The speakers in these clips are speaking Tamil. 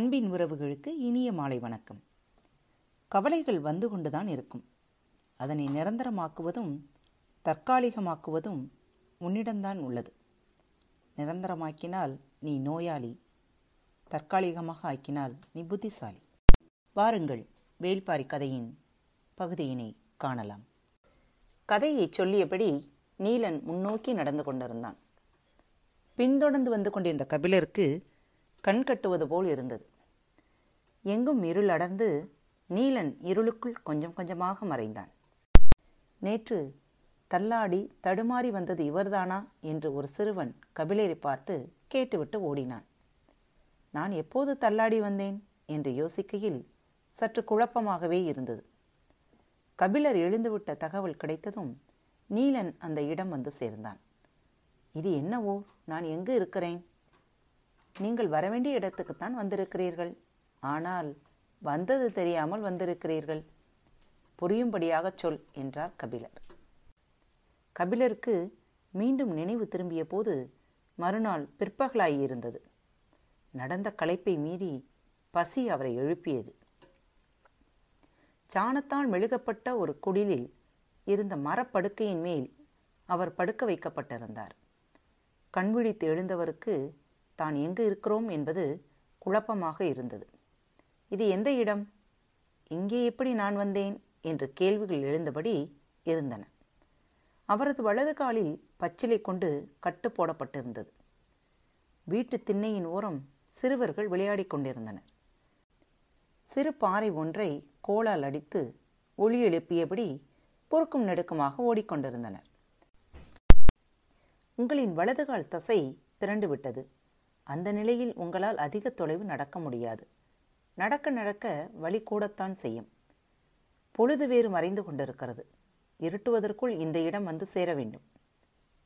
அன்பின் உறவுகளுக்கு இனிய மாலை வணக்கம். கவலைகள் வந்து கொண்டுதான் இருக்கும். அதனை நிரந்தரமாக்குவதும் தற்காலிகமாக்குவதும் உன்னிடம்தான் உள்ளது. நிரந்தரமாக்கினால் நீ நோயாளி தற்காலிகமாக ஆக்கினால் நீ புத்திசாலி. வாருங்கள் வேல்பாரி கதையின் பகுதியினை காணலாம். கதையை சொல்லியபடி நீலன் முன்னோக்கி நடந்து கொண்டிருந்தான். பின்தொடர்ந்து வந்து கொண்டிருந்த கபிலருக்கு கண் கட்டுவது போல் இருந்தது. எங்கும் இருள் அடர்ந்து நீலன் இருளுக்குள் கொஞ்சம் கொஞ்சமாக மறைந்தான். நேற்று தள்ளாடி தடுமாறி வந்தது இவர்தானா என்று ஒரு சிறுவன் கபிலரை பார்த்து கேட்டுவிட்டு ஓடினான். நான் எப்போது தள்ளாடி வந்தேன்? என்று யோசிக்கையில் சற்று குழப்பமாகவே இருந்தது. கபிலர் எழுந்துவிட்ட தகவல் கிடைத்ததும் நீலன் அந்த இடம் வந்து சேர்ந்தான். இது என்னவோ நான் எங்கு இருக்கிறேன்? நீங்கள் வரவேண்டிய இடத்துக்குத்தான் வந்திருக்கிறீர்கள். ஆனால் வந்தது தெரியாமல் வந்திருக்கிறீர்கள். புரியும்படியாகச் சொல் என்றார் கபிலர். கபிலருக்கு மீண்டும் நினைவு திரும்பிய போது மறுநாள் பிற்பகலாயிருந்தது. நடந்த களைப்பை மீறி பசி அவரை எழுப்பியது. சாணத்தால் மெழுகப்பட்ட ஒரு குடிலில் இருந்த மரப்படுக்கையின் மேல் அவர் படுக்க வைக்கப்பட்டிருந்தார். கண்விழித்து எழுந்தவருக்கு தான் எங்கு இருக்கிறோம்? என்பது குழப்பமாக இருந்தது. இது எந்த இடம்? இங்கே எப்படி நான் வந்தேன்? என்று கேள்விகள் எழுந்தபடி இருந்தன. அவரது வலது காலில் பச்சிலை கொண்டு கட்டு போடப்பட்டிருந்தது. வீட்டு திண்ணையின் ஓரம் சிறுவர்கள் விளையாடிக் கொண்டிருந்தனர். சிறு பாறை ஒன்றை கோலால் அடித்து ஒளி எழுப்பியபடி பொறுக்கும் நெடுக்குமாக ஓடிக்கொண்டிருந்தனர். உங்களின் வலதுகால் தசை பிறண்டுவிட்டது அந்த நிலையில் உங்களால் அதிக தொலைவு நடக்க முடியாது. நடக்க நடக்க வழி கூடத்தான் செய்யும். பொழுது வேறு மறைந்து கொண்டிருக்கிறது. இருட்டுவதற்குள் இந்த இடம் வந்து சேர வேண்டும்.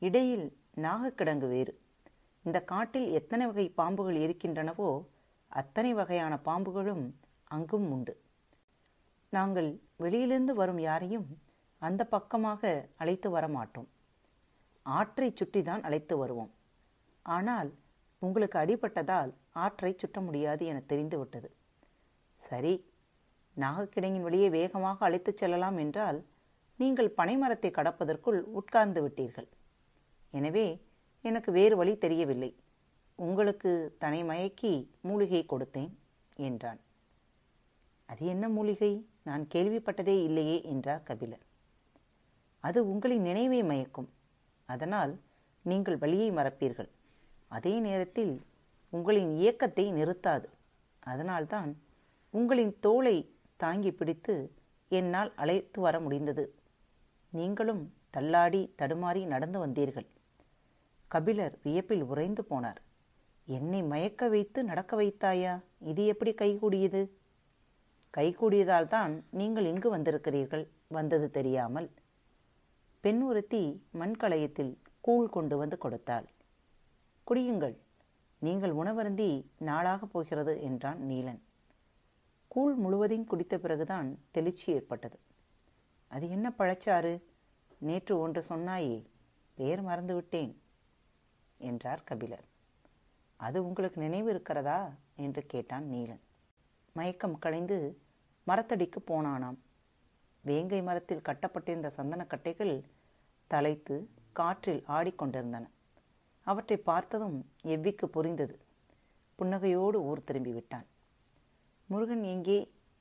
இடையில் நாகக்கிடங்கு வேறு. இந்த காட்டில் எத்தனை வகை பாம்புகள் இருக்கின்றனவோ அத்தனை வகையான பாம்புகளும் அங்கும் உண்டு. நாங்கள் வெளியிலிருந்து வரும் யாரையும் அந்த பக்கமாக அழைத்து வர மாட்டோம் ஆற்றை சுற்றிதான் அழைத்து வருவோம். ஆனால் உங்களுக்கு அடிபட்டதால் ஆற்றை சுட்ட முடியாது என தெரிந்துவிட்டது. சரி நாகக்கிடங்கின் வழியே வேகமாக அழைத்துச் செல்லலாம் என்றால் நீங்கள் பனைமரத்தை கடப்பதற்குள் உட்கார்ந்து விட்டீர்கள். எனவே எனக்கு வேறு வழி தெரியவில்லை. உங்களுக்கு தனை மயக்கி மூலிகை கொடுத்தேன் என்றான். அது என்ன மூலிகை? நான் கேள்விப்பட்டதே இல்லையே என்றார் கபிலர். அது உங்களின் நினைவை மயக்கும். அதனால் நீங்கள் வழியை மறப்பீர்கள். அதே நேரத்தில் உங்களின் இயக்கத்தை நிறுத்தாது. அதனால்தான் உங்களின் தோலை தாங்கி பிடித்து என்னால் அழைத்து வர முடிந்தது. நீங்களும் தள்ளாடி தடுமாறி நடந்து வந்தீர்கள். கபிலர் வியப்பில் உறைந்து போனார். என்னை மயக்க வைத்து நடக்க வைத்தாயா? இது எப்படி கைகூடியது? கைகூடியதால் தான் நீங்கள் இங்கு வந்திருக்கிறீர்கள் வந்தது தெரியாமல். பெண் ஒருத்தி மண்கலயத்தில் கூழ் கொண்டு வந்து கொடுத்தாள். குடியுங்கள் நீங்கள் உணவருந்தி நாளாக போகிறது என்றான் நீலன். கூழ் முழுவதையும் குடித்த பிறகுதான் தெளிச்சி ஏற்பட்டது. அது என்ன பழச்சாறு? நேற்று ஒன்று சொன்னாயே பெயர் மறந்துவிட்டேன் என்றார் கபிலர். அது உங்களுக்கு நினைவு இருக்கிறதா? என்று கேட்டான் நீலன். மயக்கம் களைந்து மரத்தடிக்கு போனானாம். வேங்கை மரத்தில் கட்டப்பட்டிருந்த சந்தனக்கட்டைகள் தலைத்து காற்றில் ஆடிக்கொண்டிருந்தன. அவற்றை பார்த்ததும் எவ்விக்கு புரிந்தது? புன்னகையோடு ஊர் திரும்பி விட்டான் முருகன் எங்கே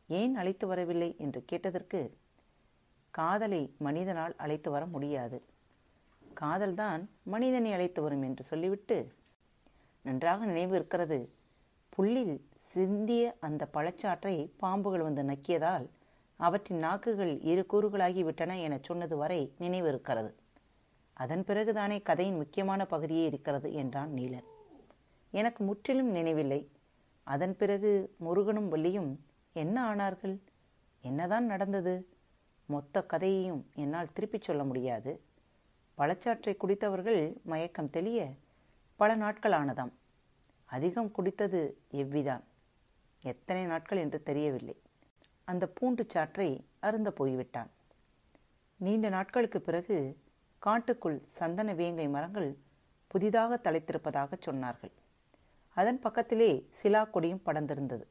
ஏன் அழைத்து வரவில்லை என்று கேட்டதற்கு காதலை மனிதனால் அழைத்து வர முடியாது. காதல்தான் மனிதனை அழைத்து வரும் என்று சொல்லிவிட்டு நன்றாக நினைவு இருக்கிறது. புல்லில் சிந்திய அந்த பழச்சாற்றை பாம்புகள் வந்து நக்கியதால் அவற்றின் நாக்குகள் இரு கூறுகளாகி விட்டன என சொன்னது வரை நினைவு இருக்கிறது. அதன் பிறகுதானே கதையின் முக்கியமான பகுதியே இருக்கிறது என்றான் நீலன். எனக்கு முற்றிலும் நினைவில்லை. அதன் பிறகு முருகனும் வள்ளியும் என்ன ஆனார்கள்? என்னதான் நடந்தது? மொத்த கதையையும் என்னால் திருப்பிச் சொல்ல முடியாது. பழச்சாற்றை குடித்தவர்கள் மயக்கம் தெளிய பல நாட்கள் ஆனதாம். அதிகம் குடித்தது எவ்விதான்? எத்தனை நாட்கள் என்று தெரியவில்லை. அந்த பூண்டு சாற்றை அருந்த போய்விட்டான். நீண்ட நாட்களுக்கு பிறகு காட்டுக்குள் சந்தன வேங்கை மரங்கள் புதிதாக தலைத்திருப்பதாக சொன்னார்கள். அதன் பக்கத்திலே சிலா கொடியும் படர்ந்திருந்தது.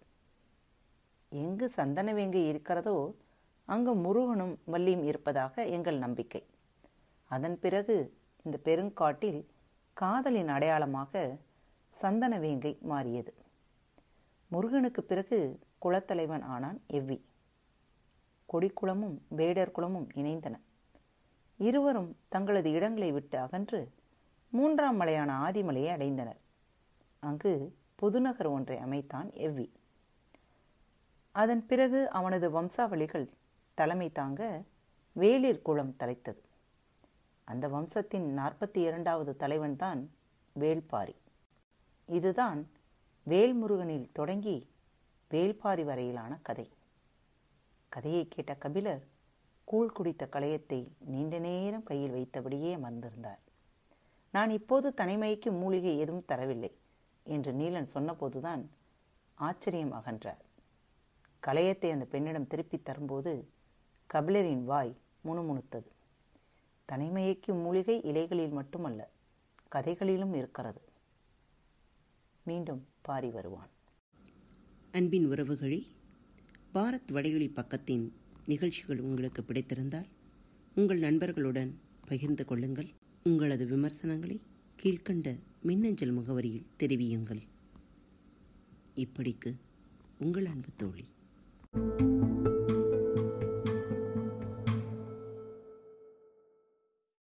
எங்கு சந்தனவேங்கை இருக்கிறதோ அங்கு முருகனும் வள்ளியும் இருப்பதாக எங்கள் நம்பிக்கை. அதன் பிறகு இந்த பெருங்காட்டில் காதலின் அடையாளமாக சந்தனவேங்கை மாறியது. முருகனுக்கு பிறகு குலத்தலைவன் ஆனான் எவ்வி. கொடிக்குளமும் வேடர் குளமும் இணைந்தன. இருவரும் தங்களது இடங்களை விட்டு அகன்று மூன்றாம் மலையான ஆதிமலையை அடைந்தனர். அங்கு புதுநகர் ஒன்றை அமைத்தான் எவ்வி. அதன் பிறகு அவனது வம்சாவளிகள் தலைமை தாங்க வேளிர் குளம் தலைத்தது. அந்த வம்சத்தின் நாற்பத்தி இரண்டாவது தலைவன்தான் வேள்பாரி. இதுதான் வேல்முருகனில் தொடங்கி வேள்பாரி வரையிலான கதை. கதையை கேட்ட கபிலர் கூழ் குடித்த களையத்தை நீண்ட நேரம் கையில் வைத்தபடியே அமர்ந்திருந்தார் நான் இப்போது தனிமைக்கு மூலிகை எதுவும் தரவில்லை. என்று நீலன் சொன்னபோதுதான் ஆச்சரியம் அகன்றார். களையத்தை அந்த பெண்ணிடம் திருப்பித் தரும்போது கபிலரின் வாய் முணுமுணுத்தது. தனிமையைக்கு மூலிகை இலைகளில் மட்டுமல்ல கதைகளிலும் இருக்கிறது. மீண்டும் பாரி வருவான். அன்பின் உறவுகளே பாரத் வடையொலி பக்கத்தின் நிகழ்ச்சிகள் உங்களுக்கு பிடித்திருந்தால் உங்கள் நண்பர்களுடன் பகிர்ந்து கொள்ளுங்கள். உங்களது விமர்சனங்களை கீழ்க்கண்ட மின்னஞ்சல் முகவரியில் தெரிவியுங்கள். இப்படிக்கு உங்கள் அன்பு தோழி.